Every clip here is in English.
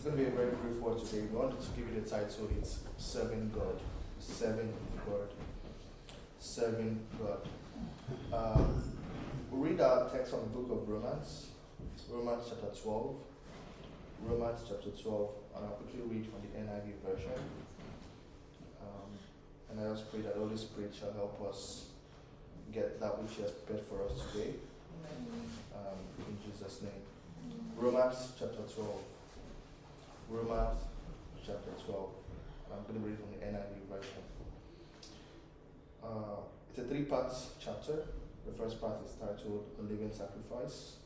It's going to be a very brief word today. We wanted to give you the title. It's Serving God. Serving God. Serving God. Um, we read our text from the book of Romans, Romans chapter 12. Romans chapter 12, and I'll quickly read from the NIV version. Um, and I just pray that the Holy Spirit shall help us get that which He has prepared for us today. Um, in Jesus' name. Romans chapter 12. Romans chapter 12. I'm going to read from the NIV version. Uh, it's a three part chapter. The first part is titled A Living Sacrifice.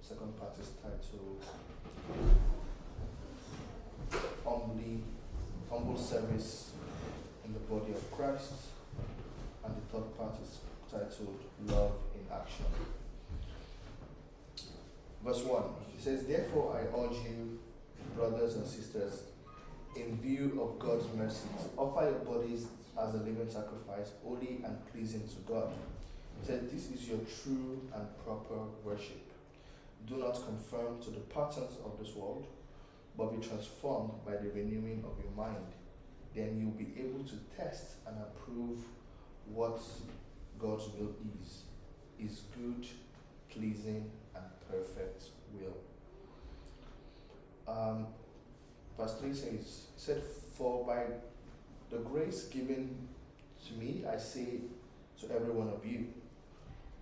Second part is titled Humbly, Humble Service in the Body of Christ. And the third part is titled Love in Action. Verse 1 It says, Therefore I urge you, brothers and sisters, in view of God's mercies, offer your bodies as a living sacrifice, holy and pleasing to God. Said, This is your true and proper worship. Do not conform to the patterns of this world, but be transformed by the renewing of your mind. Then you'll be able to test and approve what God's will is, is good, pleasing, and perfect will. Um, verse 3 says, said, For by the grace given to me, I say to every one of you,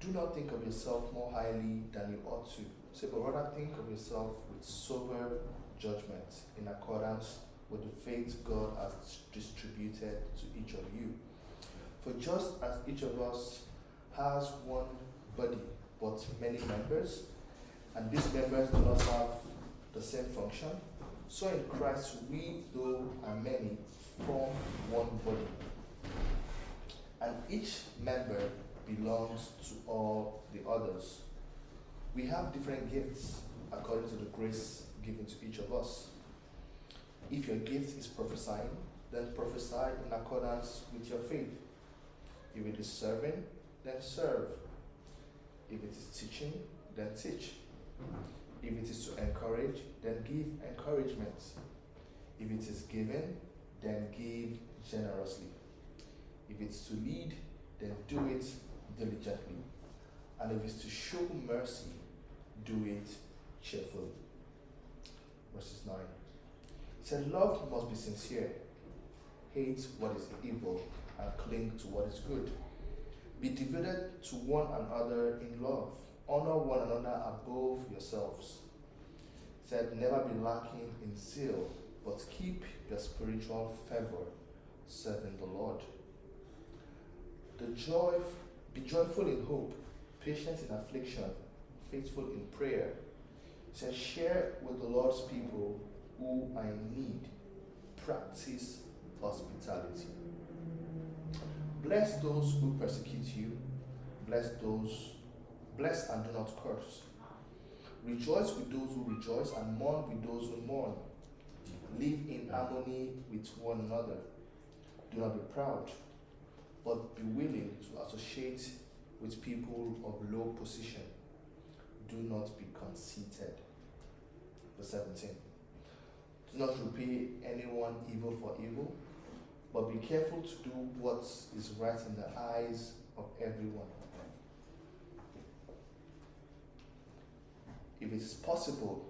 do not think of yourself more highly than you ought to. Say, but rather think of yourself with sober judgment in accordance with the faith God has distributed to each of you. For just as each of us has one body but many members, and these members do not have the same function, so in Christ we, though are many, form one body. And each member belongs to all the others. We have different gifts according to the grace given to each of us. If your gift is prophesying, then prophesy in accordance with your faith. If it is serving, then serve. If it is teaching, then teach. If it is to encourage, then give encouragement. If it is given, then give generously. If it's to lead, then do it diligently. And if it's to show mercy, do it cheerfully. Verses 9. It said, Love must be sincere. Hate what is evil and cling to what is good. Be devoted to one another in love. Honor one another above yourselves. Said, Never be lacking in zeal, but keep your spiritual fervor serving the Lord. The joy, be joyful in hope, patient in affliction, faithful in prayer. It says, Share with the Lord's people who in need. Practice hospitality. Bless those who persecute you. Bless those, bless and do not curse. Rejoice with those who rejoice and mourn with those who mourn. Live in harmony with one another. Do not be proud, but be willing to associate with people of low position. Do not be conceited. Verse 17. Do not repay anyone evil for evil, but be careful to do what is right in the eyes of everyone. If it is possible,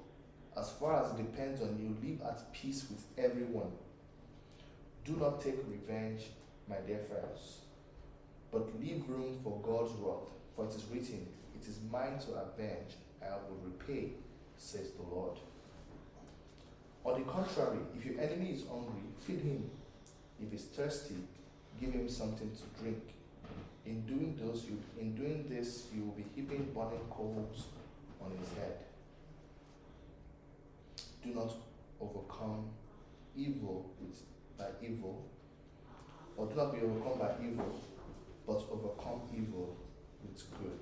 as far as it depends on you, live at peace with everyone. Do not take revenge, my dear friends, but leave room for God's wrath. For it is written, It is mine to avenge, I will repay, says the Lord. On the contrary, if your enemy is hungry, feed him. If he's thirsty, give him something to drink. In doing those, you, in doing this, you will be heaping burning coals on his head. Do not overcome evil with by evil, or do not be overcome by evil, but overcome evil with good.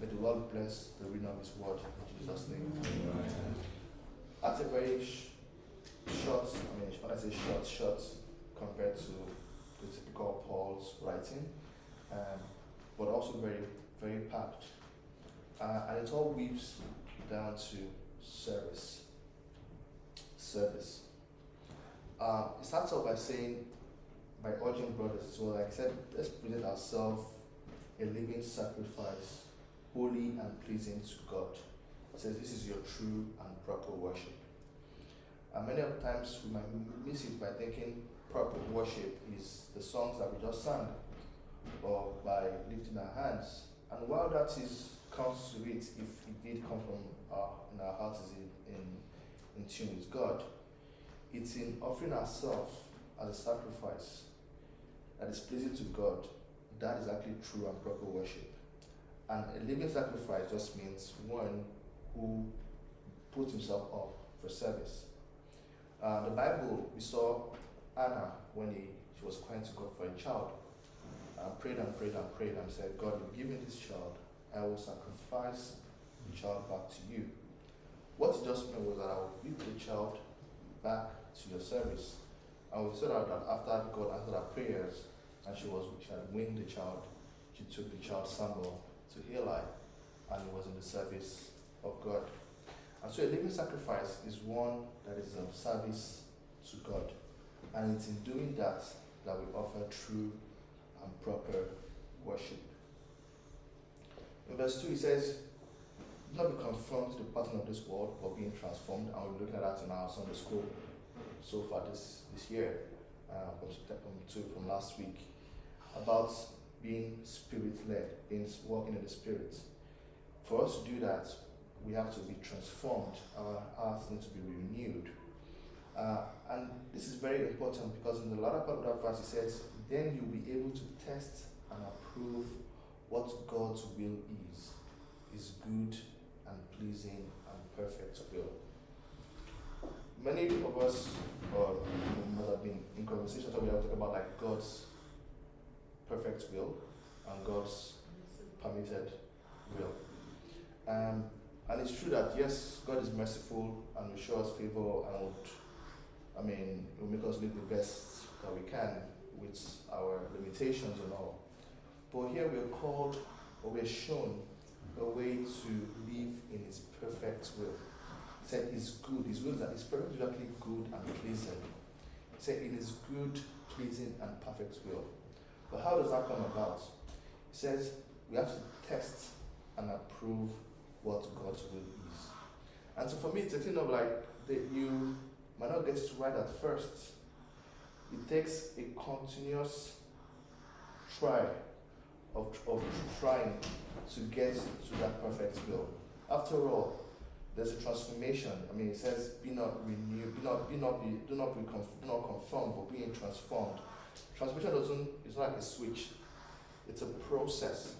May the Lord bless the reading of His word in Jesus' name. That's a very sh- short, I mean, I say short, short compared to the typical Paul's writing, um, but also very, very packed. Uh, and it all weaves down to service. service. Uh, it starts off by saying, by urging brothers as well, like I said, let's present ourselves a living sacrifice, holy and pleasing to God. It says this is your true and proper worship. And many of times we might miss it by thinking proper worship is the songs that we just sang or by lifting our hands. And while that is comes to it, if it did come from our, in our hearts is in, in, in tune with God, it's in offering ourselves as a sacrifice that is pleasing to God. That is actually true and proper worship. And a living sacrifice just means one who puts himself up for service. Uh, the Bible, we saw Hannah when he, she was crying to God for a child. Uh, prayed and prayed and prayed and said, God, you give me this child, I will sacrifice the child back to you. What it just meant was that I will give the child back to your service. And we saw that after God answered our prayers and she was she had weaned the child, she took the child Samuel to Eli and it was in the service of God. And so a living sacrifice is one that is of service to God. And it's in doing that that we offer true and proper worship. In verse 2, he says, Do not be conformed to the pattern of this world, but being transformed. And we're looking at that in our Sunday school so far this, this year, uh, from September 2 from last week, about being spirit led, being walking in the spirit. For us to do that, we have to be transformed, our hearts need to be renewed. Uh, and this is very important because in the latter part of that verse it says, then you'll be able to test and approve what God's will is, is good and pleasing and perfect will. Many of us, or must have been in conversations where we have talked about like God's perfect will and God's permitted will. Um, and it's true that yes, God is merciful and will show us favor and would, I mean, will make us live the best that we can with our limitations and all. But here we are called or we are shown a way to live in His perfect will. He said His good, His will that is perfectly good and pleasing. He said in His good, pleasing, and perfect will. But how does that come about? He says we have to test and approve what God's will is. And so for me, it's a thing of like that you might not get it right at first. It takes a continuous try of, of trying to get to that perfect will. After all, there's a transformation. I mean, it says, "Be not renewed, be not, be not, be, do not be, conf- do not conformed, but being transformed." Transformation doesn't. It's not like a switch. It's a process.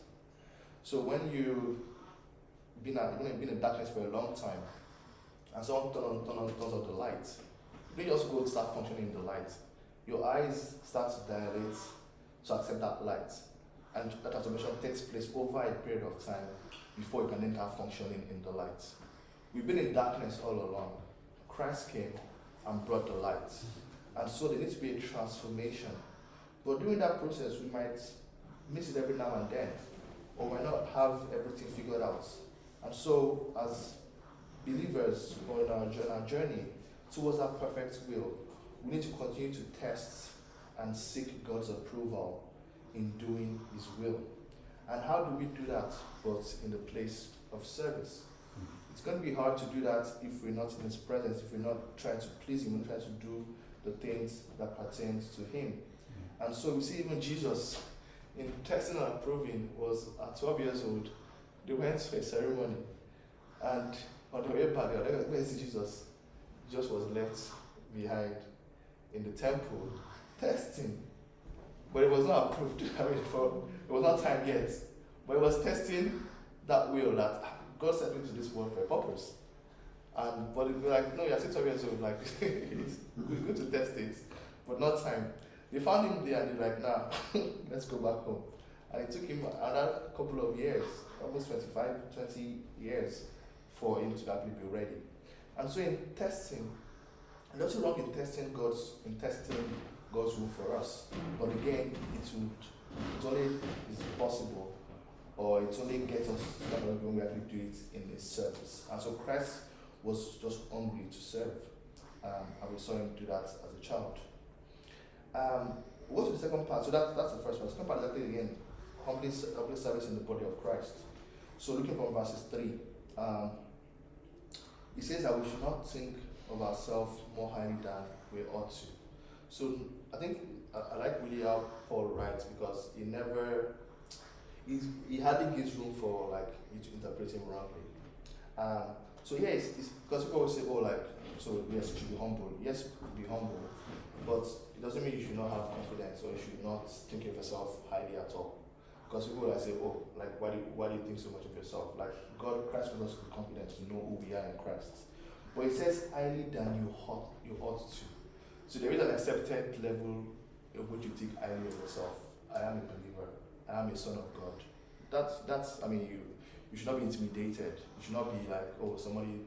So when you been at, when you've been in darkness for a long time, and someone turn on, turn on, turns on the light, you also go start functioning in the light. Your eyes start to dilate to accept that light, and that transformation takes place over a period of time before you can then start functioning in the light. We've been in darkness all along. Christ came and brought the light, and so there needs to be a transformation. But during that process, we might miss it every now and then, or might not have everything figured out. And so, as believers on our, our journey towards that perfect will, we need to continue to test and seek God's approval in doing His will. And how do we do that but in the place of service? Mm-hmm. It's going to be hard to do that if we're not in His presence, if we're not trying to please Him, we're trying to do the things that pertains to Him. Mm-hmm. And so we see even Jesus in testing and approving was at 12 years old. They went to a ceremony, and on the way back, they were like, "Where's Jesus?" Jesus was left behind in the temple testing, but it was not approved. I mean, for it was not time yet, but it was testing that will that God sent me to this world for a purpose. And but it was like, no, you're six years old. Like it's good to test it, but not time. They found him there and they're like, nah, let's go back home. And it took him another couple of years, almost 25, 20 years, for him to actually be ready. And so in testing, and also wrong in testing God's in testing God's will for us. But again, it would it only is possible or it only gets us when we actually do it in His service. And so Christ was just hungry to serve. Um, and we saw him do that as a child. Um, what's the second part? So that, that's the first part. The second part is actually again humbly, humbly service in the body of Christ. So looking from verses 3, um, he says that we should not think of ourselves more highly than we ought to. So I think I, I like really how Paul writes because he never, he's, he hardly gives room for like you to interpret him wrongly. Um, so yeah, because people always say, oh, like, so yes, you should be humble. Yes, be humble, but it doesn't mean you should not have confidence or you should not think of yourself highly at all. Because people like say, oh, like why do you, why do you think so much of yourself? Like God, Christ wants us with confidence to know who we are in Christ. But it says highly than you ought you ought to. So there is an accepted level in which you think highly of yourself. I am a believer. I am a son of God. That's that's I mean you you should not be intimidated. You should not be like, oh somebody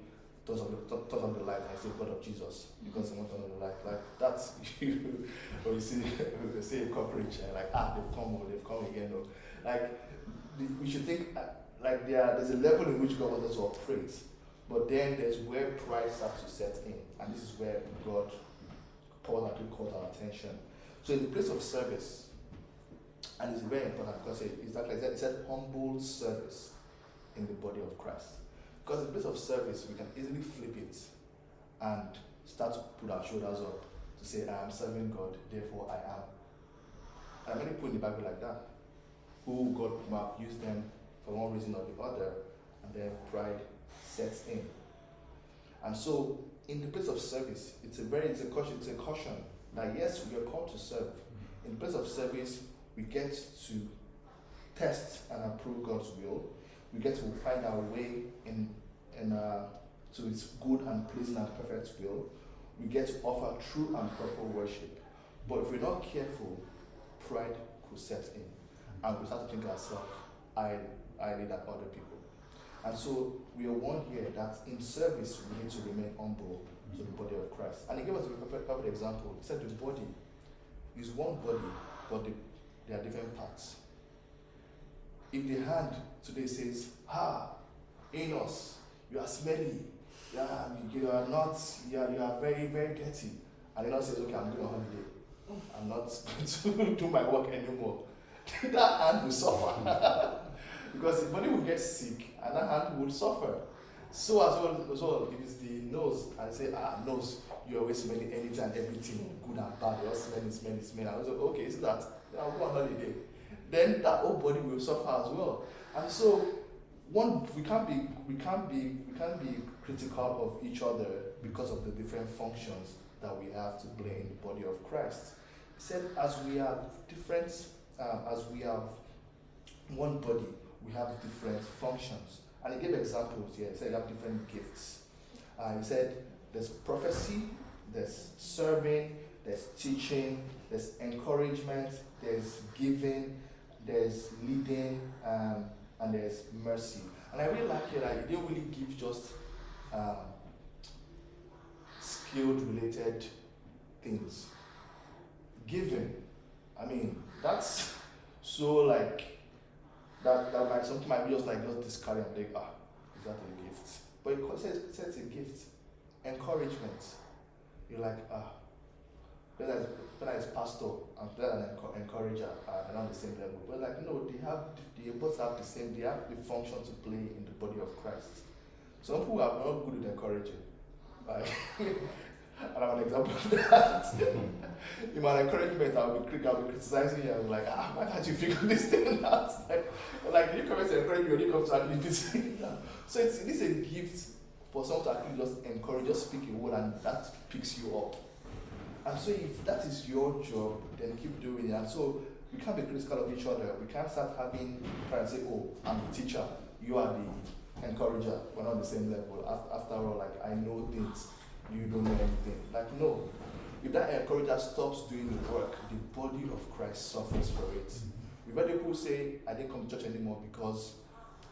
turns on the turns on the light I say blood of Jesus because someone turned on the light. Like that's you or you see you see a cockroach like ah they've come or they've come again or like we should think uh, like there there's a level in which God wants us to operate, but then there's where pride starts to set in, and this is where God Paul actually calls our attention. So in the place of service, and it's very important because it, it's like I said, humble service in the body of Christ. Because in the place of service, we can easily flip it and start to put our shoulders up to say, I am serving God, therefore I am. And many people in the Bible like that who God might used them for one reason or the other, and then pride sets in. And so, in the place of service, it's a very it's a caution, it's a caution that yes, we are called to serve. In place of service, we get to test and approve God's will. We get to find our way in in uh, to His good and pleasing and perfect will. We get to offer true and proper worship. But if we're not careful, pride could set in and we start to think ourselves I highly than other people. And so we are warned here that in service we need to remain humble to the body of Christ. And he gave us a perfect, example. He said the body is one body, but they, they are different parts. If the hand today says, Ah, Enos, you are smelly, you are, you are not, you are, you are very, very dirty. And Enos says, Okay, I'm going on holiday. I'm not going to do my work anymore. that hand will suffer. because the body will get sick and that hand will suffer. So as well, as well if it's the nose and say, ah, nose, you're always smelling anything and everything, good and bad, you're smelling, smelling, smelling. I was like, okay, so that, then I'll go on holiday. Then that whole body will suffer as well. And so one we can't be we can't be we can't be critical of each other because of the different functions that we have to play in the body of Christ. He said, as we have different um, as we have one body, we have different functions. And he gave examples here. He said you have different gifts. Uh, he said there's prophecy, there's serving, there's teaching, there's encouragement, there's giving, there's leading, um, and there's mercy. And I really like it that he didn't really give just um, skilled related things. Giving, I mean, that's so like that that might something might be just like just discarding like ah is that a gift? But it says, it says a gift. Encouragement. You're like ah. Whether it's, whether it's pastor and whether an encourager are not the same level. But like no they have they both have the same they have the function to play in the body of Christ. Some people are not good at encouraging. Like and I'm an example of that. in my encouragement, I'll be, I'll be criticizing you. I'm like, ah, why can't you figure this thing out? Like, like you come to encourage me when you come to visit So it's, it is a gift for someone to actually just encourage, just speak a word, and that picks you up. And so if that is your job, then keep doing it. And so we can't be critical of each other. We can't start having, to say, oh, I'm the teacher, you are the encourager. We're not on the same level. After all, like, I know things you don't know anything. Like, no. If that encourager stops doing the work, the body of Christ suffers for it. Mm-hmm. We've heard people say, I didn't come to church anymore because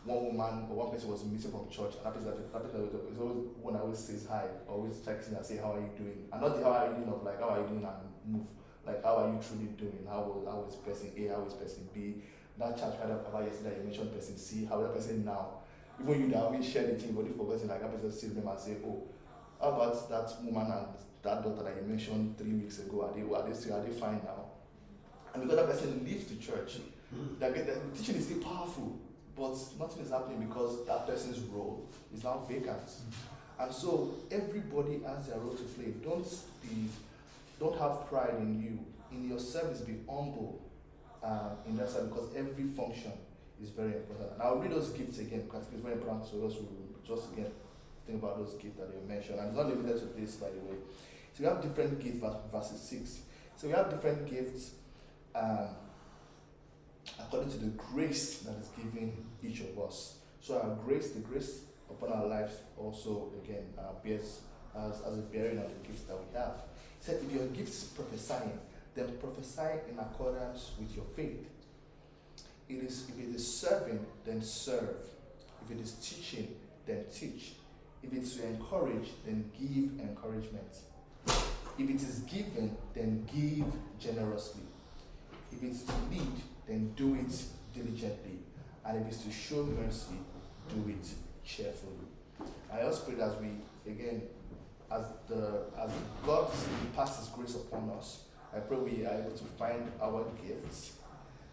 one woman or one person was missing from church, and that person, that person is always one always says hi, always checks in and say, How are you doing? And not the how are you doing of like, How are you doing and move. Like, how are you truly doing? How was, how is person A? How is person B? That church had about yesterday, you mentioned person C. How is that person now? Even you that always share the thing, but you forgotten, like that person still them and say, Oh, How about that woman and that daughter that you mentioned three weeks ago? Are they, are they, still, are they fine now? And because that person leaves the church, the, the teaching is still powerful, but nothing is happening because that person's role is now vacant. And so everybody has their role to play. Don't be, don't have pride in you. In your service, be humble uh, in that side because every function is very important. And I'll read those gifts again because it's very important for us to just again think about those gifts that you mentioned. And it's not limited to this, by the way. So we have different gifts, verses 6. So we have different gifts um, according to the grace that is given each of us. So our grace, the grace upon our lives also again uh, bears as, as a bearing of the gifts that we have. He said, if your gift is prophesying, then prophesy in accordance with your faith. It is if it is serving, then serve. If it is teaching, then teach. If it's to encourage, then give encouragement. If it is given, then give generously. If it's to lead, then do it diligently. And if it's to show mercy, do it cheerfully. I also pray that we, again, as the as God His grace upon us, I pray we are able to find our gifts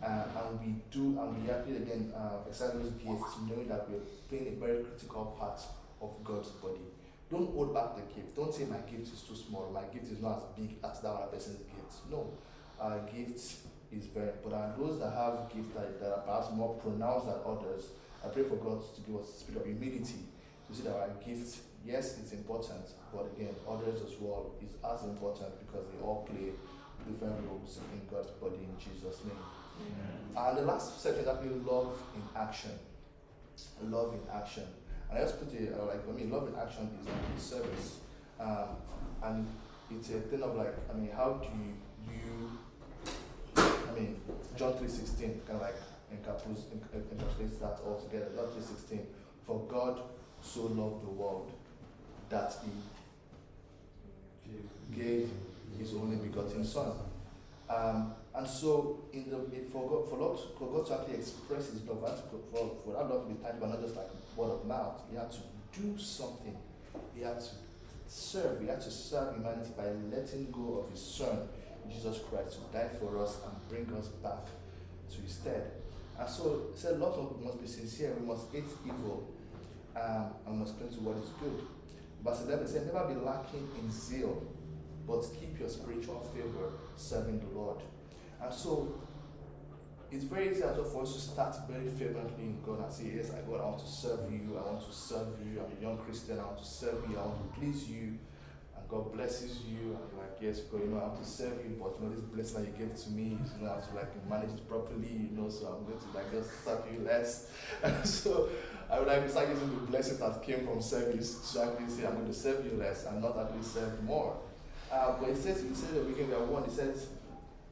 uh, and we do, and we actually again uh, exercise those gifts, knowing that we're playing a very critical part of God's body. Don't hold back the gift. Don't say my gift is too small. My gift is not as big as that other person's gift. No, our gift is very important. But those that have gifts that, that are perhaps more pronounced than others, I pray for God to give us a spirit of humility to see that our gift, yes, it's important, but again, others as well is as important because they all play different roles in God's body in Jesus' name. Amen. And the last section is actually love in action. Love in action. And I just put it uh, like, I mean, love in action is like service. Um, and it's a thing of like, I mean, how do you, I mean, John 3.16 kind of like encapsulates that all together. John 3.16, for God so loved the world that he gave his only begotten Son. Um, and so, in the for God, for, for God to actually express His love, for, for that love to be tangible, not just like word of mouth, He had to do something. He had to serve. He had to serve humanity by letting go of His Son, Jesus Christ, to die for us and bring us back to His stead. And so, he said, Lord must be sincere. We must hate evil um, and must cling to what is good. Verse 11 said, Never be lacking in zeal but keep your spiritual favor serving the Lord. And so it's very easy also for us to start very fervently in God and say, Yes, I God, I want to serve you, I want to serve you, I'm a young Christian, I want to serve you, I want to please you. And God blesses you, and you're like, Yes, God, you know, I want to serve you, but you know, this blessing that you gave to me, you know, I have to like manage it properly, you know, so I'm going to like just serve you less. And so I would like to start using the blessings that came from service to actually say, I'm going to serve you less and not actually serve more. Uh, but it says, it says that we can be one, it says,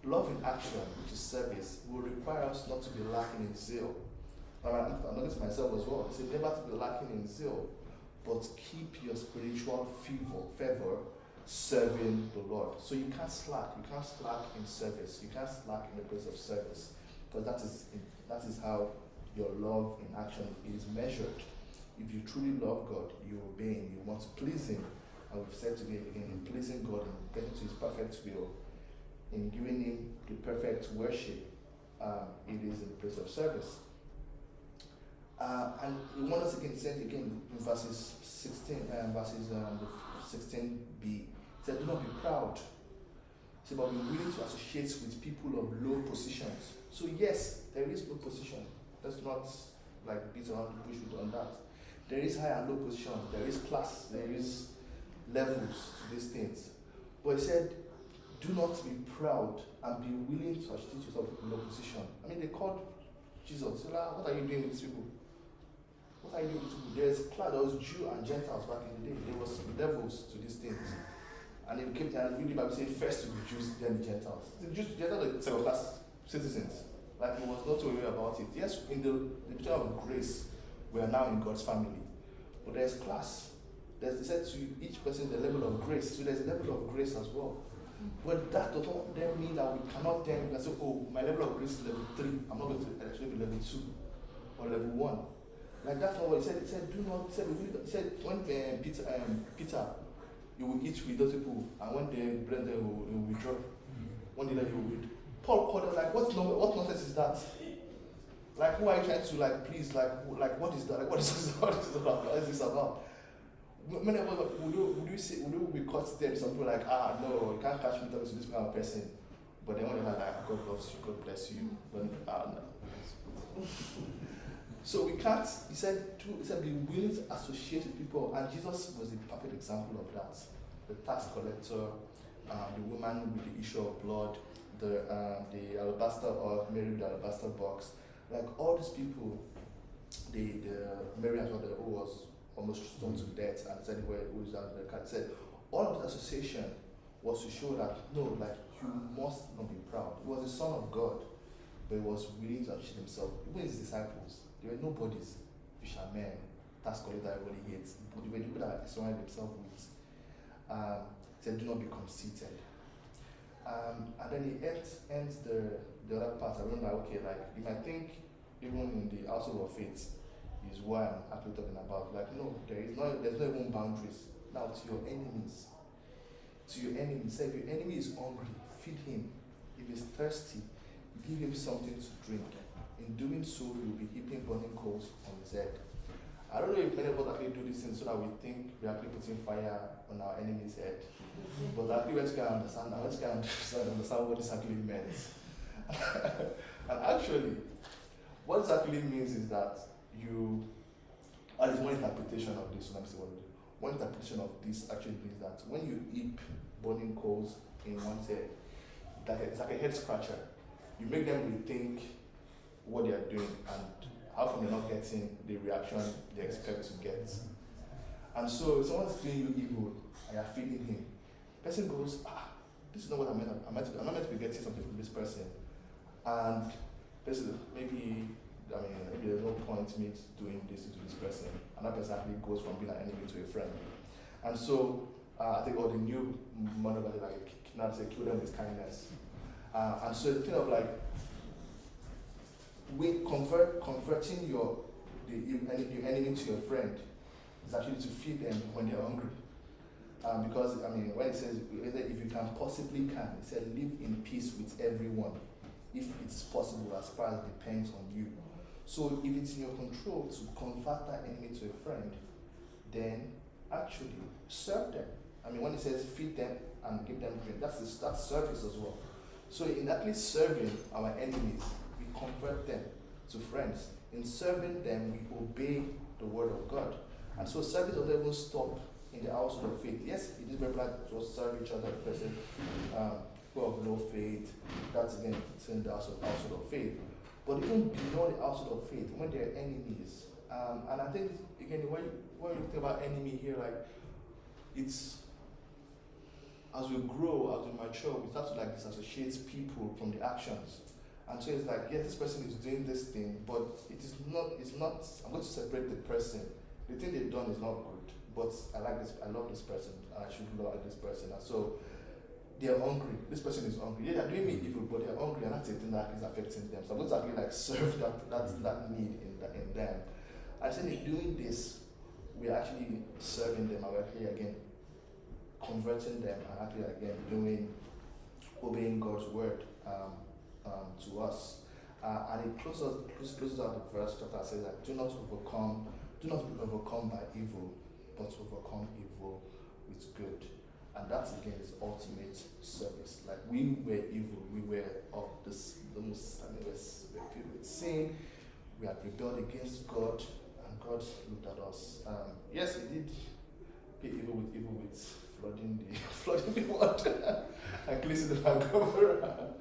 love in action, which is service, will require us not to be lacking in zeal. And I, I noticed myself as well. It said, never to be lacking in zeal, but keep your spiritual fervor, fervor serving the Lord. So you can't slack. You can't slack in service. You can't slack in the place of service. Because that is, that is how your love in action is measured. If you truly love God, you obey Him, you want to please Him, and we've said today again, in pleasing God, and getting to His perfect will, in giving Him the perfect worship, um, it is a place of service. Uh, and he wants us again, said again in verses 16, um, verses um, 16b, he said, Do not be proud. He said, but be willing to associate with people of low positions. So, yes, there is low position. Let's not like beat around the bush on that. There is high and low position. There is class. There is levels to these things. But he said, do not be proud and be willing to associate yourself in opposition. I mean, they called Jesus. So, like, what are you doing with these people? What are you doing with people? There's class, there was Jew and Gentiles back in the day. There was levels to these things. And they came and really Bible saying first to be Jews, then the Gentiles. The Jews, Gentiles are second class citizens. Like he was not too worried about it. Yes, in the, the picture of grace, we are now in God's family. But there's class there's, he said to each person the level of grace. So there's a level of grace as well. But that does not then mean that we cannot then say, oh, my level of grace is level three. I'm not going to actually be level two or level one. Like that's not what he said. He said, do not. He said, he said when uh, Peter, um, Peter he will eat with those people, and one day brethren will, will withdraw. One day he will withdraw. Paul called like, what, no, what nonsense is that? Like, who are you trying to like please? Like, like what is that? Like, what is this, what is this about? What is this about? Us would you would you say would you be caught there? Some people like, ah no, you can't catch me talking to this kind of person. But then when they're like, God loves you, God bless you. But ah no. so we can't. He said, to, he said, be willing to associate with people, and Jesus was the perfect example of that. The tax collector, uh, the woman with the issue of blood, the um, the alabaster or Mary with the alabaster box, like all these people, the the Mary as well, who was almost stoned to death, and said where who is that the cat said all of the association was to show that no, like you must not be proud. He was the son of God, but he was willing to achieve himself. Even his disciples, they were nobodies, fishermen, tax collector everybody hates, but they were people that surrounded themselves with. Um, said, do not be conceited. Um, and then he ends, ends the, the other part. I remember, okay, like, you might think, even in the household of faith, is what I'm actually talking about. Like, no, there is no, there's no even boundaries. Now, to your enemies, to your enemies, say if your enemy is hungry, feed him. If he's thirsty, give him something to drink. In doing so, you'll be heaping burning coals on his head. I don't know if many of us actually do these things so that we think we're actually putting fire on our enemy's head. Mm-hmm. But actually, let's go understand, let's go understand, understand what this actually means. and actually, what this actually means is that you, at least one interpretation of this, let me see what it is. One interpretation of this actually means that when you heap burning coals in one's head, that it's like a head scratcher. You make them rethink what they are doing and how come they're not getting the reaction they expect to get? And so if someone's doing you evil and you're feeding him, person goes, ah, this is not what I meant. I'm, meant to, I'm not meant to be getting something from this person. And person maybe I mean there's no point me doing this to this person. And that person actually goes from being an enemy to a friend. And so uh, I think all the new monogamous like not say kill them with kindness. Uh, and so the thing of like we convert converting your the, your enemy to your friend is actually to feed them when they're hungry. Um, because I mean, when it says if you can possibly can, it said live in peace with everyone, if it's possible as far as depends on you. So if it's in your control to convert that enemy to a friend, then actually serve them. I mean, when it says feed them and give them drink, that's the, that's service as well. So in at least serving our enemies, we convert them to friends. In serving them, we obey the word of God. And so service doesn't even stop in the household of faith. Yes, it is very important to serve each other, person um, who have no faith. That's again it's in the household, household of faith. But even beyond the household of faith, when they're enemies, um, and I think again when when you think about enemy here, like it's as we grow, as we mature, we start to like disassociate people from the actions. And so it's like, yes, this person is doing this thing, but it is not, it's not, I'm going to separate the person. The thing they've done is not good, but I like this, I love this person, I should love this person. And so they're hungry. This person is hungry. Yeah, they're doing me evil, but they're hungry, and that's the thing that is affecting them. So I'm going to actually like serve that, that, that need in, in them. I said, in doing this, we're actually serving them, and we're actually again converting them, and actually again doing, obeying God's word. Um, um, to us. Uh, and it closes, closes out the verse that says that do not overcome, do not be overcome by evil, but overcome evil with good. And that again is ultimate service. Like we were evil, we were of this the most mean, we were filled with sin, we had rebelled against God, and God looked at us. Um, yes, He did pay evil with evil with flooding the flooding the water and cleansing the Vancouver.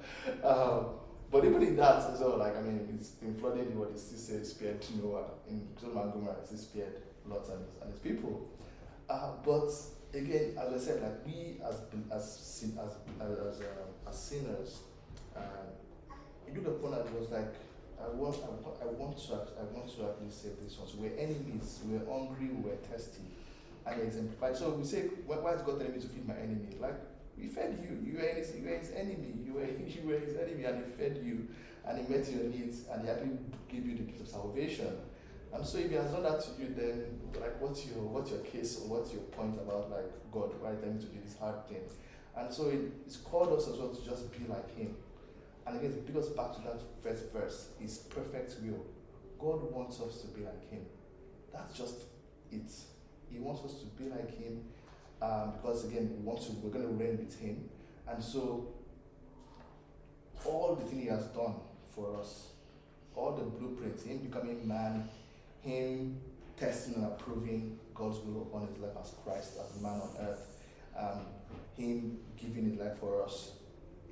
um, but even in that as well, like I mean, it's in flooding what it still says spared Noah in Montgomery, it still spared Lot and, and his people. Uh, but again, as I said, like we as as as as, uh, as sinners, uh, it looked upon us was like I want, I want, I want to, I want to at least say this one. So we're enemies, we're hungry, we're thirsty, and exemplified. So we say, why, why is God telling me to feed my enemy? Like he fed you. You were his, you were his enemy. You were, you were his enemy, and he fed you, and he met your needs, and he actually gave you the gift of salvation. And so if he has done that to you, then like what's your what's your case or what's your point about like God, why tell me to do this hard thing? And so it, it's called us as well to just be like him. And again, it brings us back to that first verse, his perfect will. God wants us to be like him. That's just it. He wants us to be like him um, because again, we want to, we're going to reign with him. And so all the thing he has done for us, all the blueprints, him becoming man, him testing and approving God's will upon his life as Christ, as a man on earth, um, him giving his life for us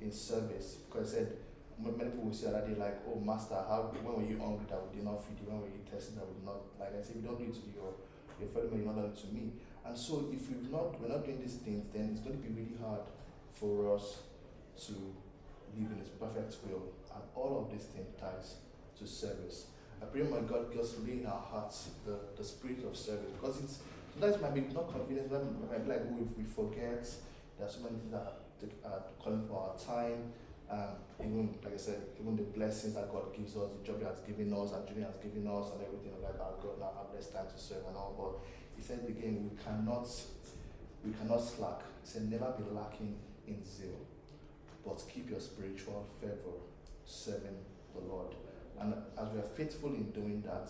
in service. Because I said, many people will say that they like, oh master, how when were you hungry that we did not feed you? When were you testing that we did not like I said, we don't do it to your your fellow man, you're not doing it to me. And so if we've not we're not doing these things, then it's going to be really hard for us to live in his perfect will. And all of these things ties to service. I pray my God just lay in our hearts the, the spirit of service because it's sometimes might be not convenient, it might be like if we forget, there are so many things that are calling for our time. Um, even like I said, even the blessings that God gives us, the job He has given us, our dream has given us, and everything like that. God now have less time to serve and all. But He said again, we cannot, we cannot slack. He said, never be lacking in zeal, but keep your spiritual fervor serving the Lord. And as we are faithful in doing that,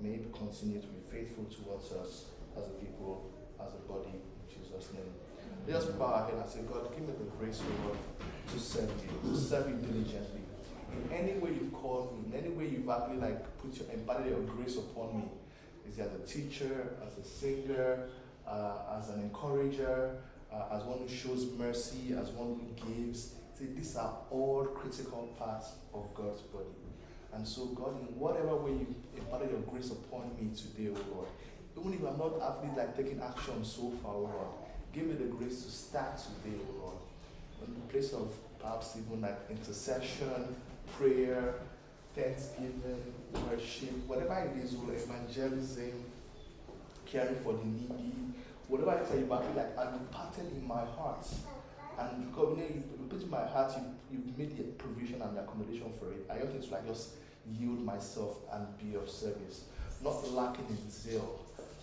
may He continue to be faithful towards us as a people, as a body, in Jesus' name. Let us bow our head and say, God, give me the grace, Lord to serve you, to serve you diligently. In any way you've called me, in any way you've actually like put your embodied your grace upon me, is as a teacher, as a singer, uh, as an encourager, uh, as one who shows mercy, as one who gives. See, these are all critical parts of God's body. And so, God, in whatever way you imparted your grace upon me today, O Lord, even if I'm not actually like taking action so far, O Lord, give me the grace to start today, O Lord in the place of perhaps even like intercession, prayer, thanksgiving, worship, whatever it is, or evangelism, caring for the needy, whatever it is, you feel like I'm imparted in my heart. And because you, know, you put in my heart, you, you've made the provision and the accommodation for it. I want to like just yield myself and be of service, not lacking in zeal,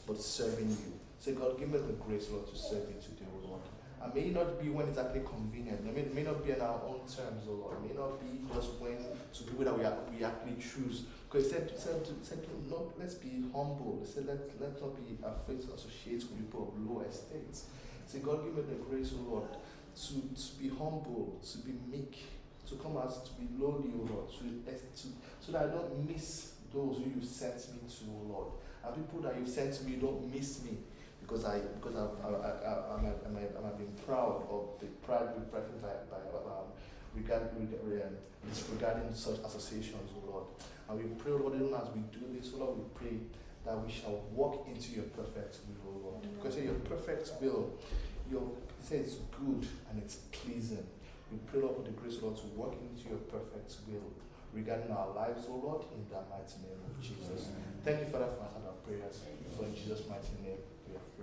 but serving you. Say, God, give me the grace, Lord, to serve you today, Lord. And may it not be when it's actually convenient. It may not be on our own terms, oh Lord. It may not be just when to people that we, are, we actually choose. Because said, said, said no, let's be humble. He said, let, let's not be afraid to associate with people of low estates. Say, God, give me the grace, oh Lord, to, to be humble, to be meek, to come out, to be lowly, oh Lord, to, to, so that I don't miss those who you've sent me to, oh Lord. And people that you've sent me don't miss me because I because I've, I, I, I, I'm, I'm, I'm been proud of the pride with preference by, by um, regarding, regarding, regarding such associations, O Lord. And we pray, Lord, even as we do this, O Lord, we pray that we shall walk into your perfect will, O Lord. Because your perfect will, your it says good and it's pleasing. We pray, Lord, for the grace, Lord, to walk into your perfect will regarding our lives, O Lord, in the mighty name of Jesus. Thank you, Father, for answering our prayers. For in Jesus' mighty name.